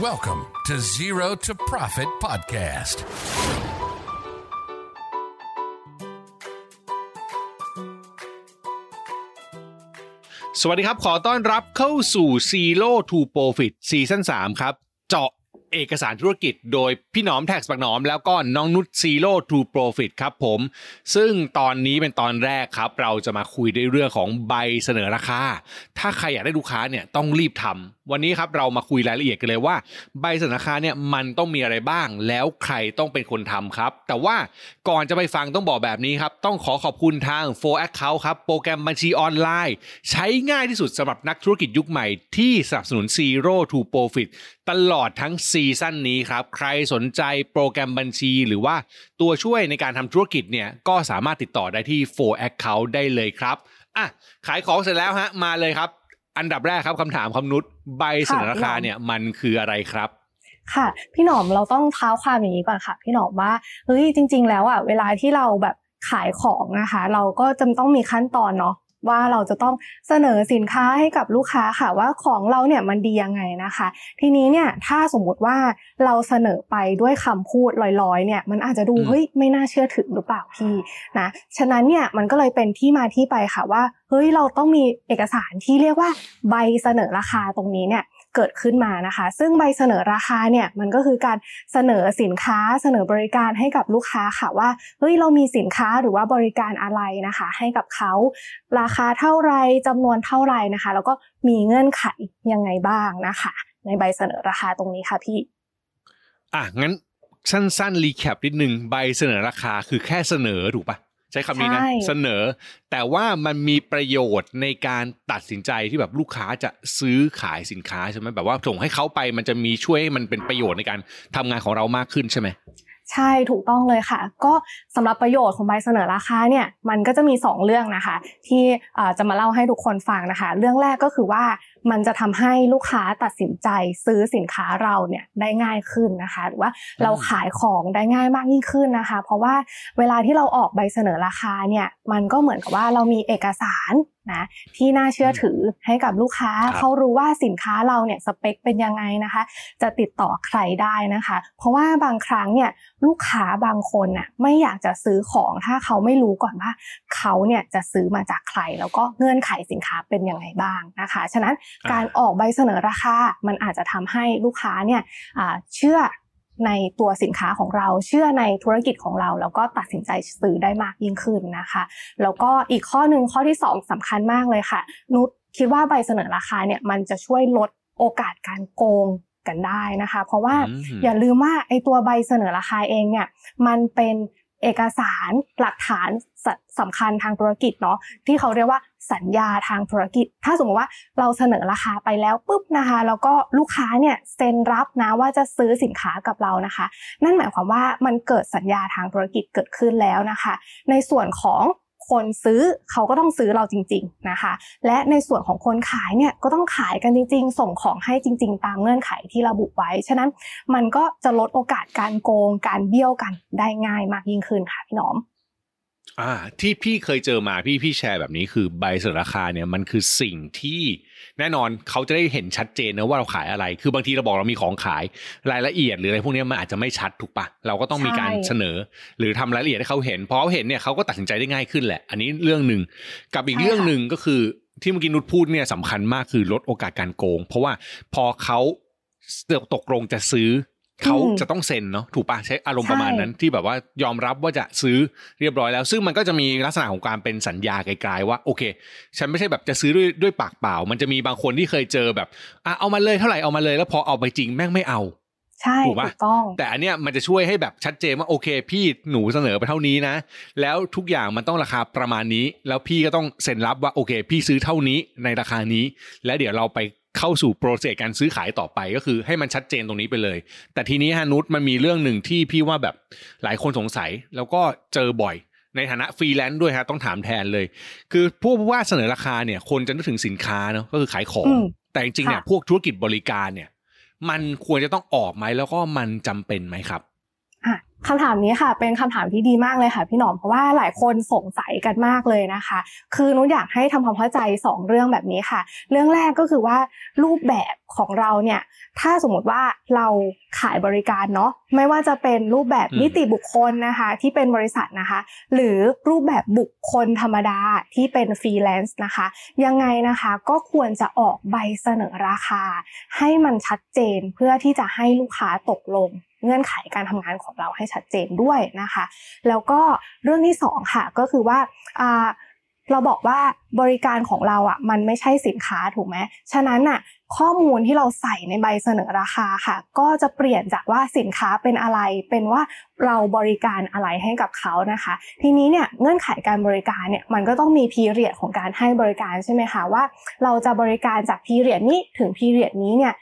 Welcome to Zero to Profit Podcast. สวัสดีครับ ขอต้อนรับเข้าสู่ Zero to Profit ซีซั่น3ครับ เจาะ เอกสารธุรกิจ โดยพี่หนอมแท็กปักหนอม แล้วก็น้องนุช Zero to Profit ครับผม ซึ่งตอนนี้เป็นตอนแรกครับ เราจะมาคุยในเรื่องของใบเสนอราคา ถ้าใครอยากได้ลูกค้าเนี่ยต้องรีบทำวันนี้ครับเรามาคุยรายละเอียดกันเลยว่า ใบเสนอราคาเนี่ยมันต้องมีอะไรบ้าง แล้วใครต้องเป็นคนทำครับ แต่ว่าก่อนจะไปฟังต้องบอกแบบนี้ครับ ต้องขอขอบคุณทาง4 Account ครับโปรแกรมบัญชีออนไลน์ ใช้ง่ายที่สุดสำหรับนักธุรกิจยุคใหม่ที่สนับสนุน Zero to Profit ตลอดทั้งซีซั่นนี้ครับ ใครสนใจโปรแกรมบัญชี หรือว่าตัวช่วยในการทำธุรกิจเนี่ยก็สามารถติดต่อได้ที่ 4 Account ได้เลยครับอะขายของเสร็จแล้วฮะมาเลยครับ อันดับแรกครับคำถามคำนุษใบเสนอราคาเนี่ยมันคืออะไรครับค่ะ พี่หนอมเราต้องเท้าความอย่างนี้ก่อนค่ะ พี่หนอมว่าเฮ้ยจริง ๆ แล้วอะเวลาที่เราแบบขายของนะคะ เราก็จะต้องมีขั้นตอนเนาะ ว่าเราจะต้องเสนอสินค้าให้กับลูกค้าค่ะว่าของเราเนี่ยมันดียังไงนะคะ ทีนี้เนี่ยถ้าสมมุติว่าเราเสนอไปด้วยคำพูดลอยๆเนี่ยมันอาจจะดูอืมเฮ้ยไม่น่าเชื่อถือหรือเปล่าพี่นะฉะนั้นเนี่ยมันก็เลยเป็นที่มาที่ไปค่ะว่าเฮ้ยเราต้องมีเอกสารที่เรียกว่าใบเสนอราคาตรงนี้เนี่ย เกิดขึ้นมานะคะ ซึ่งใบเสนอราคาเนี่ยมันก็คือการเสนอสินค้าเสนอบริการให้กับลูกค้าค่ะว่าเฮ้ยเรามีสินค้าหรือว่าบริการอะไรนะคะ ให้กับเขาราคาเท่าไรจำนวนเท่าไรนะคะ แล้วก็มีเงื่อนไขยังไงบ้างนะคะ ในใบเสนอราคาตรงนี้ค่ะพี่อะงั้นสั้นๆรีแคปนิดนึงใบเสนอราคาคือแค่เสนอถูกปะ ใช้คำนี้นะใช่เสนอ แต่ว่ามันมีประโยชน์ในการตัดสินใจที่แบบลูกค้าจะซื้อขายสินค้าใช่ไหมแบบว่าส่งให้เขาไปมันจะมีช่วยให้มันเป็นประโยชน์ในการทำงานของเรามากขึ้นใช่ไหมใช่ถูกต้องเลยค่ะ ก็สำหรับประโยชน์ของใบเสนอราคาเนี่ยมันก็จะมี 2 เรื่องนะคะ ที่เอ่อจะมาเล่าให้ทุกคนฟังนะคะ เรื่องแรกก็คือว่า มันจะทำให้ลูกค้าตัดสินใจซื้อสินค้าเราเนี่ยได้ง่ายขึ้นนะคะหรือว่าเราขายของได้ง่ายมากยิ่งขึ้นนะคะ เพราะว่าเวลาที่เราออกใบเสนอราคาเนี่ยมันก็เหมือนกับว่าเรามีเอกสารนะที่น่าเชื่อถือให้กับลูกค้าเขารู้ว่าสินค้าเราเนี่ยสเปคเป็นยังไงนะคะ จะติดต่อใครได้นะคะ เพราะว่าบางครั้งเนี่ยลูกค้าบางคนน่ะไม่อยากจะซื้อของถ้าเขาไม่รู้ก่อนว่าเขาเนี่ยจะซื้อมาจากใคร แล้วก็เงื่อนไขสินค้าเป็นยังไงบ้างนะคะ ฉะนั้นการออกใบเสนอราคา มันอาจจะทำให้ลูกค้าเนี่ยอ่าเชื่อในตัวสินค้าของเราเชื่อในธุรกิจของเรา แล้วก็ตัดสินใจซื้อได้มากยิ่งขึ้นนะคะ แล้วก็อีกข้อหนึ่งข้อที่สองสำคัญมากเลยค่ะ นุชคิดว่าใบเสนอราคาเนี่ยมันจะช่วยลดโอกาสการโกงกันได้นะคะ เพราะว่าอืมอย่าลืมว่าไอตัวใบเสนอราคาเองเนี่ยมันเป็น เอกสารหลักฐานสสำคัญทางธุรกิจเนาะที่เขาเรียกว่าสัญญาทางธุรกิจ ถ้าสมมติว่าเราเสนอราคาไปแล้วปุ๊บนะคะ แล้วก็ลูกค้าเนี่ยเซ็นรับนะว่าจะซื้อสินค้ากับเรานะคะ นั่นหมายความว่ามันเกิดสัญญาทางธุรกิจเกิดขึ้นแล้วนะคะ ในส่วนของ คนซื้อเขาก็ต้องซื้อเราจริง ๆนะคะ และในส่วนของคนขายเนี่ยก็ต้องขายกันจริง ๆ ส่งของให้จริง ๆ ตามเงื่อนไขที่ระบุไว้ ฉะนั้นมันก็จะลดโอกาสการโกง การเบี้ยวกันได้ง่ายมากยิ่งขึ้นค่ะพี่น้อม อ่าที่พี่เคยเจอมาพี่พี่แชร์แบบนี้คือใบเสนอราคาเนี่ยมันคือสิ่งที่แน่นอนเขาจะได้เห็นชัดเจนนะว่าเราขายอะไร คือบางทีเราบอกเรามีของขายรายละเอียดหรืออะไรพวกเนี้ยมันอาจจะไม่ชัดถูกปะเราก็ต้องมีการใช่เสนอ หรือทำรายละเอียดให้เขาเห็นพอเขาเห็นเนี่ยเขาก็ตัดสินใจได้ง่ายขึ้นแหละ อันนี้เรื่องหนึ่งกับอีกใช่เรื่องค่ะหนึ่งก็คือที่เมื่อกี้นุชพูดเนี่ยสำคัญมากคือลดโอกาสการโกง เพราะว่าพอเขาตกลงจะซื้อ เขาจะต้องเซ็นเนาะถูกปะใช้อารมณ์ประมาณนั้นที่แบบว่ายอมรับว่าจะซื้อเรียบร้อยแล้ว ซึ่งมันก็จะมีลักษณะของการเป็นสัญญาไกลๆว่าโอเค ฉันไม่ใช่แบบจะซื้อด้วยด้วยปากเปล่า มันจะมีบางคนที่เคยเจอแบบอะเอามาเลยเท่าไหร่เอามาเลยแล้วพอเอาไปจริงแม่งไม่เอา ใช่ถูกปะถูกต้อง แต่อันเนี้ยมันจะช่วยให้แบบชัดเจนว่าโอเค พี่หนูเสนอไปเท่านี้นะ แล้วทุกอย่างมันต้องราคาประมาณนี้ แล้วพี่ก็ต้องเซ็นรับว่าโอเค พี่ซื้อเท่านี้ในราคานี้ และเดี๋ยวเราไปเข้าสู่ process การซื้อขายต่อไปก็คือให้มันชัดเจนตรงนี้ไปเลย แต่ทีนี้อ่านุชมันมีเรื่องหนึ่งที่พี่ว่าแบบหลายคนสงสัยแล้วก็เจอบ่อยในฐานะฟรีแลนซ์ด้วยฮะต้องถามแทนเลย คือพวกใบเสนอราคาเนี่ยคนจะนึกถึงสินค้าเนาะก็คือขายของอืมแต่จริงๆเนี่ยค่ะพวกธุรกิจบริการเนี่ย มันควรจะต้องออกไหมแล้วก็มันจำเป็นไหมครับ คำถามนี้ค่ะ เป็นคำถามที่ดีมากเลยค่ะ พี่หนอมเพราะว่าหลายคนสงสัยกันมากเลยนะคะ คือนุชอยากให้ทำความเข้าใจ 2 เรื่องแบบนี้ค่ะ เรื่องแรกก็คือว่ารูปแบบของเราเนี่ยถ้าสมมติว่าเราขายบริการเนาะไม่ว่าจะเป็นรูปแบบนิติบุคคลนะคะที่เป็นบริษัทนะคะ หรือรูปแบบบุคคลธรรมดาที่เป็นฟรีแลนซ์นะคะ ยังไงนะคะก็ควรจะออกใบเสนอราคา ให้มันชัดเจนเพื่อที่จะให้ลูกค้าตกลง เงื่อนไขการทำงานของเราให้ชัดเจนด้วยนะคะ แล้วก็เรื่องที่สองค่ะก็คือว่าเราบอกว่าบริการของเราอะมันไม่ใช่สินค้าถูกไหมฉะนั้นอะ ข้อมูลที่เราใส่ในใบเสนอราคาค่ะ ก็จะเปลี่ยนจากว่าสินค้าเป็นอะไร เป็นว่าเราบริการอะไรให้กับเขานะคะ ทีนี้เนี่ยเงื่อนไขการบริการเนี่ยมันก็ต้องมีพีเรียดของการให้บริการใช่ไหมคะว่า เราจะบริการจากพีเรียดนี้ถึงพีเรียดนี้เนี่ย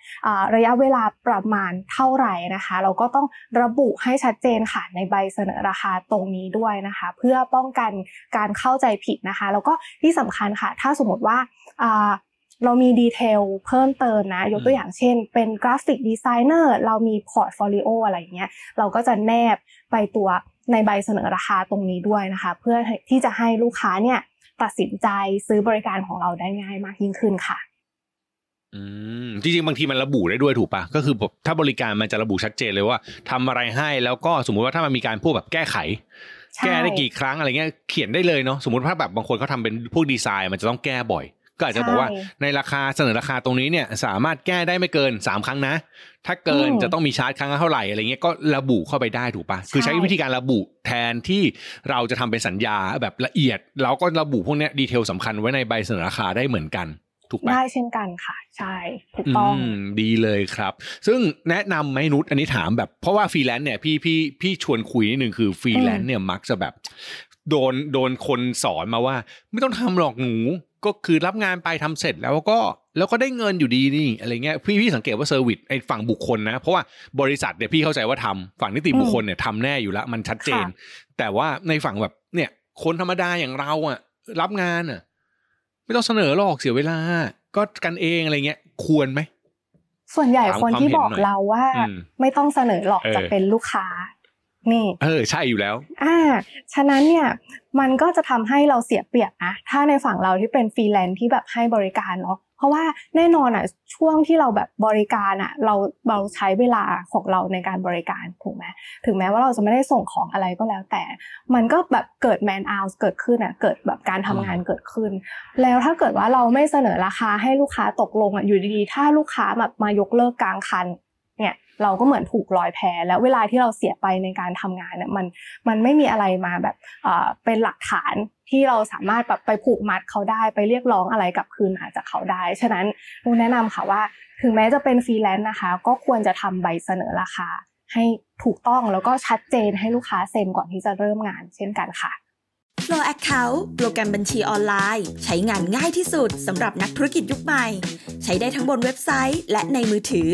ระยะเวลาประมาณเท่าไหร่นะคะ เราก็ต้องระบุให้ชัดเจนค่ะในใบเสนอราคาตรงนี้ด้วยนะคะ เพื่อป้องกันการเข้าใจผิดนะคะ แล้วก็ที่สำคัญค่ะ ถ้าสมมติว่า เรามี detail เพิ่มเติมนะ ยกตัวอย่างเช่น เป็น graphic designer เรามี portfolio อะไรอย่างเงี้ยเราก็จะแนบไปตัวในใบเสนอราคาตรงนี้ด้วยนะคะ เพื่อที่จะให้ลูกค้าเนี่ยตัดสินใจซื้อบริการของเราได้ง่ายมากยิ่งขึ้นค่ะอืมจริงๆบางทีมันระบุได้ด้วยถูกปะก็คือถ้าบริการมันจะระบุชัดเจนเลยว่าทำอะไรให้แล้วก็สมมุติว่าถ้ามันมีการพูดแบบแก้ไข แก้ได้กี่ครั้งอะไรเงี้ยเขียนได้เลยเนาะสมมติถ้าแบบบางคนเขาทาเป็นพวกดีไซน์มันจะต้องแก้บ่อย ก็อาจจะบอกว่าในราคาเสนอราคาตรงนี้เนี่ยสามารถแก้ได้ไม่เกินสามครั้งนะ ถ้าเกินจะต้องมีชาร์จครั้งละเท่าไหร่อะไรเงี้ยก็ระบุเข้าไปได้ถูกปะคือใช้วิธีการระบุแทนที่เราจะทำเป็นสัญญาแบบละเอียดแล้วก็ระบุพวกนี้ดีเทลสำคัญไว้ในใบเสนอราคาได้เหมือนกันถูกปะได้เช่นกันค่ะ ใช่ถูกต้องดีเลยครับ ซึ่งแนะนำไหมนุชอันนี้ถามแบบเพราะว่าฟรีแลนซ์เนี่ยพี่พี่พี่ชวนคุยนิดนึงคือฟรีแลนซ์เนี่ยมักจะแบบ โดนโดนคนสอนมาว่า ไม่ต้องทำหรอกหนู ก็คือรับงานไปทำเสร็จแล้วก็แล้วก็ได้เงินอยู่ดีนี่อะไรเงี้ยพี่พี่สังเกตว่า service ไอ้ฝั่งบุคคลนะ เพราะว่าบริษัทเนี่ยพี่เข้าใจว่าทำฝั่งนิติบุคคลเนี่ยทำแน่อยู่แล้วมันชัดเจน แต่ว่าในฝั่งแบบเนี่ย คนธรรมดาอย่างเราอะ รับงานอะ ไม่ต้องเสนอหรอกเสียเวลา ก็กันเองอะไรเงี้ย ควรไหมส่วนใหญ่คนที่บอกเราว่า ไม่ต้องเสนอหรอกจะเป็นลูกค้า นี่เออใช่อยู่แล้วอ่าฉะนั้นเนี่ยมันก็จะทำให้เราเสียเปรียบนะถ้าในฝั่งเราที่เป็นฟรีแลนซ์ที่แบบให้บริการเนาะเพราะว่าแน่นอนอะช่วงที่เราแบบบริการอะเราเราใช้เวลาของเราในการบริการถูกไหมถึงแม้ว่าเราจะไม่ได้ส่งของอะไรก็แล้วแต่ มันก็แบบเกิดแมนอา์เกิดขึ้นอะเกิดแบบการทำงานเกิดขึ้น แล้วถ้าเกิดว่าเราไม่เสนอราคาให้ลูกค้าตกลงอะอยู่ดีๆถ้าลูกค้าแบบมายกเลิกกลางคัน เนี่ยเราก็เหมือนถูกลอยแพแล้วเวลาที่เราเสียไปในการทำงานเนี่ยมันมันไม่มีอะไรมาแบบเป็นหลักฐานที่เราสามารถแบบไปผูกมัดเขาได้ไปเรียกร้องอะไรกับคืนมาจากเขาได้ ฉะนั้นนูแนะนำค่ะว่า ถึงแม้จะเป็นฟรีแลนซ์นะคะ ก็ควรจะทำใบเสนอราคา ให้ถูกต้องแล้วก็ชัดเจนให้ลูกค้าเซ็นก่อนที่จะเริ่มงาน เช่นกันค่ะ Flow Account โปรแกรมบัญชีออนไลน์ ใช้งานง่ายที่สุดสำหรับนักธุรกิจยุคใหม่ ใช้ได้ทั้งบนเว็บไซต์ และในมือถือ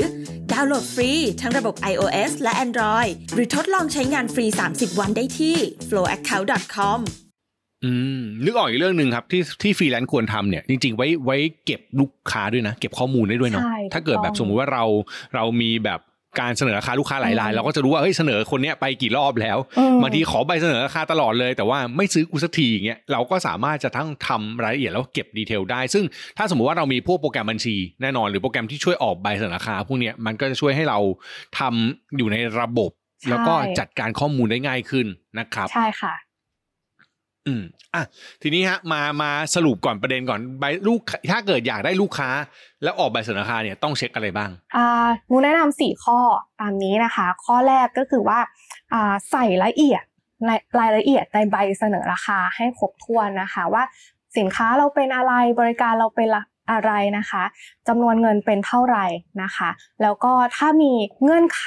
ดาวน์โหลดฟรี ทั้งระบบ iOS และ Android หรือทดลองใช้งานฟรี 30 วันได้ที่ flowaccount.com อืมนึกออกอีกเรื่องหนึ่งครับที่ที่ฟรีแลนซ์ควรทำเนี่ยจริงๆไว้ไว้เก็บลูกค้าด้วยนะ เก็บข้อมูลได้ด้วยเนาะถ้าเกิดแบบสมมุติว่าเราเรามีแบบ การเสนอราคาลูกค้าหลายรายเราก็จะรู้ว่าเฮ้ยเสนอคนเนี้ยไปกี่รอบแล้วบางทีขอใบเสนอราคาตลอดเลย แต่ว่าไม่ซื้อกูสักทีอย่างเงี้ยเราก็สามารถจะทั้งทำรายละเอียดแล้วเก็บดีเทลได้ ซึ่งถ้าสมมติว่าเรามีพวกโปรแกรมบัญชีแน่นอน หรือโปรแกรมที่ช่วยออกใบเสนอราคาพวกเนี้ยมันก็จะช่วยให้เราทำอยู่ในระบบ แล้วก็จัดการข้อมูลได้ง่ายขึ้นนะครับใช่ค่ะ อืมอะทีนี้ฮะมามาสรุปก่อนประเด็นก่อนใบลูกถ้าเกิดอยากได้ลูกค้า แล้วออกใบเสนอราคาเนี่ยต้องเช็คอะไรบ้างอ่าหนูแนะนำสี่ข้อตามนี้นะคะ ข้อแรกก็คือว่าอ่าใส่ละเอียดรายละเอียดในใบเสนอราคาให้ครบถ้วนนะคะ ว่าสินค้าเราเป็นอะไรบริการเราเป็น อะไรนะคะจำนวนเงินเป็นเท่าไหร่นะคะ แล้วก็ถ้ามีเงื่อนไข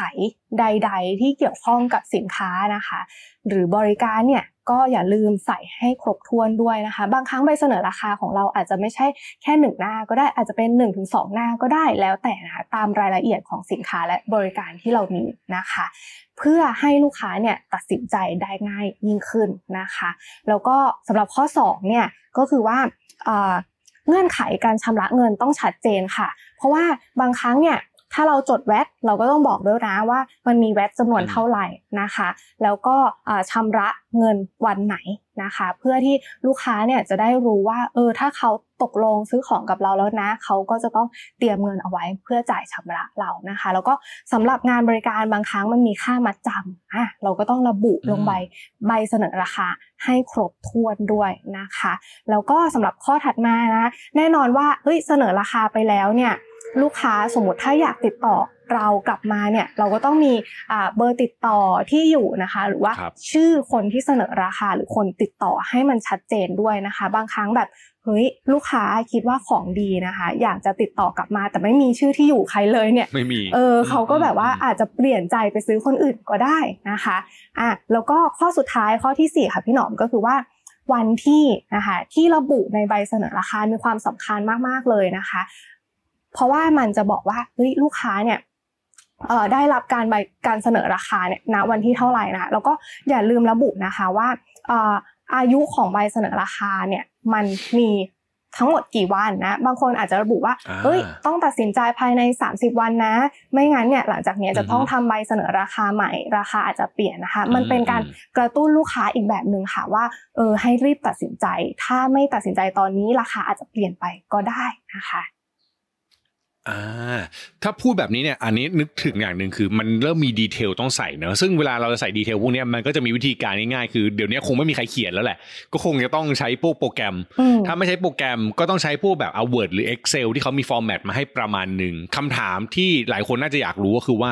ใด ๆ ที่เกี่ยวข้องกับสินค้านะคะ หรือบริการเนี่ยก็อย่าลืมใส่ให้ครบถ้วนด้วยนะคะ บางครั้งใบเสนอราคาของเราอาจจะไม่ใช่แค่หนึ่งหน้าก็ได้อาจจะเป็น1นถึงสหน้าก็ได้แล้วแต่นะคะตามรายละเอียดของสินค้าและบริการที่เรามีนะคะ เพื่อให้ลูกค้าเนี่ยตัดสินใจได้ง่ายยิ่งขึ้นนะคะ แล้วก็สำหรับข้อ2เนี่ยก็คือว่า เงื่อนไขการชำระเงินต้องชัดเจนค่ะ เพราะว่าบางครั้งเนี่ย ถ้าเราจดแวตเราก็ต้องบอกด้วยนะว่า มันมีแวตจำนวนเท่าไหร่นะคะ แล้วก็ชำระเงินวันไหนนะคะ เพื่อที่ลูกค้าเนี่ยจะได้รู้ว่าเออถ้าเขาตกลงซื้อของกับเราแล้วนะ เขาก็จะต้องเตรียมเงินเอาไว้เพื่อจ่ายชำระเรานะคะ แล้วก็สำหรับงานบริการบางครั้งมันมีค่ามัดจำอะเราก็ต้องระบุลงใบใบเสนอราคาให้ครบถ้วนด้วยนะคะ แล้วก็สำหรับข้อถัดมานะ แน่นอนว่าเฮ้ยเสนอราคาไปแล้วเนี่ย ลูกค้าสมมติถ้าอยากติดต่อเรากลับมาเนี่ยเราก็ต้องมีเบอร์ติดต่อที่อยู่นะคะ หรือว่าชื่อคนที่เสนอราคาหรือคนติดต่อให้มันชัดเจนด้วยนะคะ บางครั้งแบบเฮ้ยลูกค้าคิดว่าของดีนะคะ อยากจะติดต่อกลับมาแต่ไม่มีชื่อที่อยู่ใครเลยเนี่ยไม่มีเออเขาก็แบบว่าอาจจะเปลี่ยนใจไปซื้อคนอื่นก็ได้นะคะอะแล้วก็ข้อสุดท้ายข้อที่ 4 ค่ะพี่หนอมก็คือว่าวันที่นะคะที่ระบุในใบเสนอราคา มีความสำคัญมากๆเลยนะคะ เพราะว่ามันจะบอกว่าเฮ้ยลูกค้าเนี่ยได้รับการใบการเสนอราคาเนี่ยณวันที่เท่าไหร่นะแล้วก็อย่าลืมระบุนะคะว่าอายุของใบเสนอราคาเนี่ยมันมีทั้งหมดกี่วันนะบางคนอาจจะระบุว่าเอ้ยต้องตัดสินใจภายใน 30 วันนะ ไม่งั้นเนี่ยหลังจากนี้จะต้องทำใบเสนอราคาใหม่ ราคาอาจจะเปลี่ยนนะคะ มันเป็นการกระตุ้นลูกค้าอีกแบบหนึ่งค่ะว่าเออให้รีบตัดสินใจ ถ้าไม่ตัดสินใจตอนนี้ราคาอาจจะเปลี่ยนไปก็ได้นะคะ อ่าถ้าพูดแบบนี้เนี่ยอันนี้นึกถึงอย่างหนึ่งคือ มันเริ่มมีดีเทลต้องใส่เนอะซึ่งเวลาเราจะใส่ดีเทลพวกนี้มันก็จะมีวิธีการง่ายๆคือเดี๋ยวนี้คงไม่มีใครเขียนแล้วแหละ ก็คงจะต้องใช้พวกโปรแกรม ถ้าไม่ใช้โปรแกรมก็ต้องใช้พวกแบบเอา Word หรือ Excel ที่เขามีฟอร์แมตมาให้ประมาณหนึ่งคำถามที่หลายคนน่าจะอยากรู้ก็คือว่า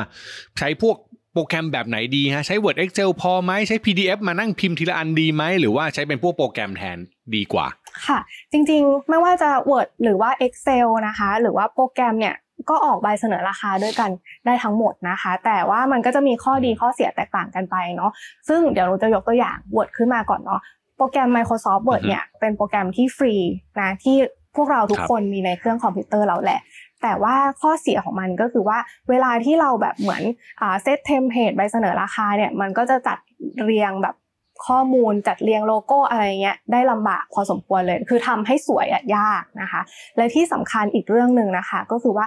ใช้พวกโปรแกรมแบบไหนดีฮะใช้ Word Excel พอไหมใช้ PDF มานั่งพิมพ์ทีละอันดีไหมหรือว่าใช้เป็นพวกโปรแกรมแทนดีกว่า ค่ะ จริงๆ ไม่ว่าจะ Word หรือว่า Excel นะคะ หรือว่าโปรแกรมเนี่ยก็ออกใบเสนอราคาด้วยกันได้ทั้งหมดนะคะ แต่ว่ามันก็จะมีข้อดีข้อเสียแตกต่างกันไปเนาะซึ่งเดี๋ยวเราจะยกตัวอย่าง Word ขึ้นมาก่อนเนาะโปรแกรม Microsoft Word เนี่ยเป็นโปรแกรมที่ฟรีนะที่พวกเราทุกคนมีในเครื่องคอมพิวเตอร์เราแหละ แต่ว่าข้อเสียของมันก็คือว่าเวลาที่เราแบบเหมือน set template ใบเสนอราคาเนี่ยมันก็จะจัดเรียงแบบ ข้อมูลจัดเรียงโลโก้อะไรเงี้ยได้ลำบากพอสมควรเลย คือทำให้สวยอะยากนะคะ และที่สำคัญอีกเรื่องหนึ่งนะคะ ก็คือว่า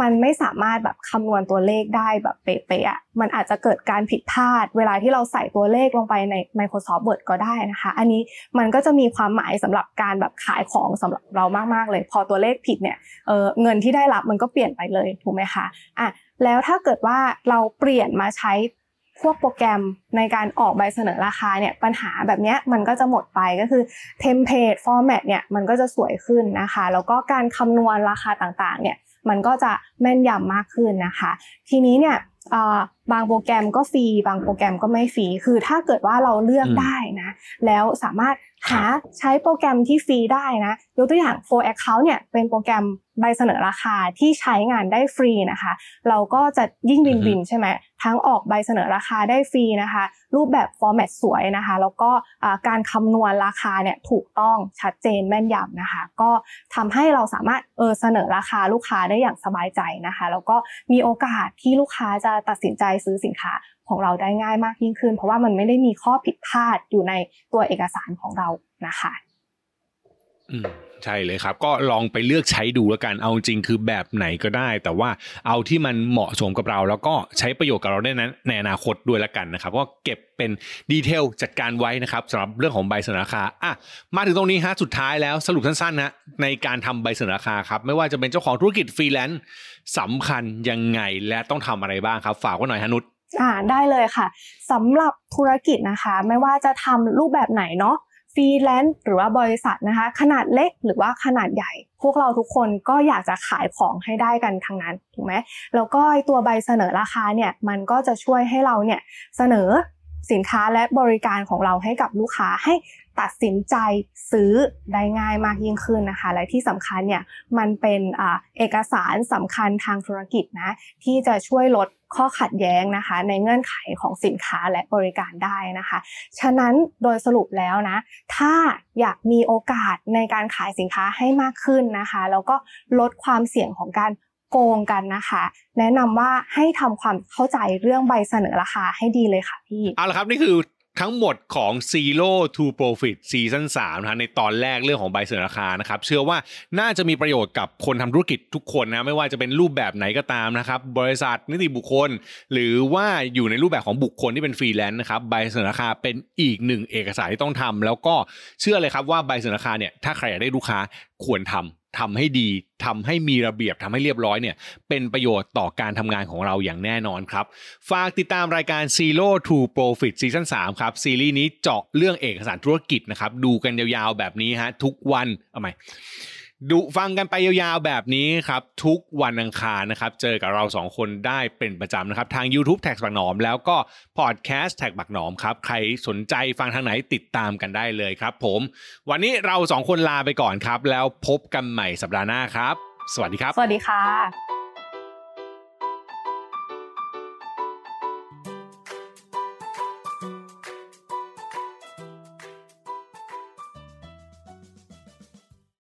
มันไม่สามารถแบบคำนวณตัวเลขได้แบบเป๊ะๆอะมันอาจจะเกิดการผิดพลาด เวลาที่เราใส่ตัวเลขลงไปใน Microsoft Word ก็ได้นะคะ อันนี้มันก็จะมีความหมายสำหรับการแบบขายของสำหรับเรามากๆเลย พอตัวเลขผิดเนี่ยเออเงินที่ได้รับมันก็เปลี่ยนไปเลยถูกไหมคะอะแล้วถ้าเกิดว่าเราเปลี่ยนมาใช้ พวกโปรแกรมในการออกใบเสนอราคาเนี่ยปัญหาแบบนี้มันก็จะหมดไปก็คือ template format เนี่ยมันก็จะสวยขึ้นนะคะ แล้วก็การคำนวณราคาต่างๆเนี่ยมันก็จะแม่นยำมากขึ้นนะคะ ทีนี้เนี่ย บางโปรแกรมก็ฟรีบางโปรแกรมก็ไม่ฟรีคือถ้าเกิดว่าเราเลือกได้นะแล้วสามารถหาใช้โปรแกรมที่ฟรีได้นะยกตัวอย่าง For Account เนี่ยเป็นโปรแกรมใบเสนอราคาที่ใช้งานได้ฟรีนะคะ เราก็จะยิ่งวินวินใช่ไหมทั้งออกใบเสนอราคาได้ฟรีนะคะ รูปแบบฟอร์แมตสวยนะคะ แล้วก็การคำนวณราคาเนี่ยถูกต้องชัดเจนแม่นยำนะคะ ก็ทำให้เราสามารถเออเสนอราคาลูกค้าได้อย่างสบายใจนะคะ แล้วก็มีโอกาสที่ลูกค้าจะตัดสินใจซื้อสินค้าของเราได้ง่ายมากยิ่งขึ้น เพราะว่ามันไม่ได้มีข้อผิดพลาดอยู่ในตัวเอกสารของเรานะคะ อืม ใช่เลยครับ ก็ลองไปเลือกใช้ดูแล้วกันเอาจริงคือแบบไหนก็ได้ แต่ว่าเอาที่มันเหมาะสมกับเรา แล้วก็ใช้ประโยชน์กับเราได้นั้นในอนาคตด้วยล้วกันนะครับก็เก็บเป็นดีเทลจัดการไว้นะครับสำหรับเรื่องของใบเสนอราคาอะมาถึงตรงนี้ฮะสุดท้ายแล้วสรุปสั้นๆนะในการทำใบเสนอราคาครับไม่ว่าจะเป็นเจ้าของธุรกิจฟรีแลนซ์สำคัญยังไงและต้องทำอะไรบ้างครับ ฝากไว้หน่อยฮะนุชอ่าได้เลยค่ะสำหรับธุรกิจนะคะ ไม่ว่าจะทำรูปแบบไหนเนาะ ฟรีแลนซ์หรือว่าบริษัทนะคะ ขนาดเล็กหรือว่าขนาดใหญ่ พวกเราทุกคนก็อยากจะขายของให้ได้กันทั้งนั้นถูกไหมแล้วก็ตัวใบเสนอราคาเนี่ยมันก็จะช่วยให้เราเนี่ยเสนอ สินค้าและบริการของเราให้กับลูกค้าให้ตัดสินใจซื้อได้ง่ายมากยิ่งขึ้นนะคะ และที่สำคัญเนี่ยมันเป็นอเอกสารสำคัญทางธุรกิจนะที่จะช่วยลดข้อขัดแย้งนะคะ ในเงื่อนไขของสินค้าและบริการได้นะคะ ฉะนั้นโดยสรุปแล้วนะ ถ้าอยากมีโอกาสในการขายสินค้าให้มากขึ้นนะคะ แล้วก็ลดความเสี่ยงของการ โกงกันนะคะ แนะนำว่าให้ทำความเข้าใจเรื่องใบเสนอราคาให้ดีเลยค่ะพี่เอาละครับนี่คือทั้งหมดของ Zero to Profit ซีซั่น3นะฮะในตอนแรกเรื่องของใบเสนอราคานะครับ เชื่อว่าน่าจะมีประโยชน์กับคนทำธุรกิจทุกคนนะ ไม่ว่าจะเป็นรูปแบบไหนก็ตามนะครับ บริษัทนิติบุคคล หรือว่าอยู่ในรูปแบบของบุคคลที่เป็นฟรีแลนซ์นะครับ ใบเสนอราคาเป็นอีกหนึ่งเอกสารที่ต้องทำแล้วก็เชื่อเลยครับว่าใบเสนอราคาเนี่ยถ้าใครอยากได้ลูกค้าควรทำ ทำให้ดีทำให้มีระเบียบทำให้เรียบร้อยเนี่ยเป็นประโยชน์ต่อการทำงานของเราอย่างแน่นอนครับ ฝากติดตามรายการ Zero to Profit ซีซั่น3ครับ ซีรีส์นี้เจาะเรื่องเอกสารธุรกิจนะครับ ดูกันยาวๆแบบนี้ฮะทุกวันเอาใหม่ ดูฟังกันไปยาวๆแบบนี้ครับ ทุกวันอังคารนะครับ เจอกับเราสองคนได้เป็นประจำนะครับ ทาง YouTube TaxBugnoms แล้วก็พอดแคสต์ TaxBugnoms ครับ ใครสนใจฟังทางไหนติดตามกันได้เลยครับผม วันนี้เราสองคนลาไปก่อนครับ แล้วพบกันใหม่สัปดาห์หน้าครับ สวัสดีครับ สวัสดีค่ะ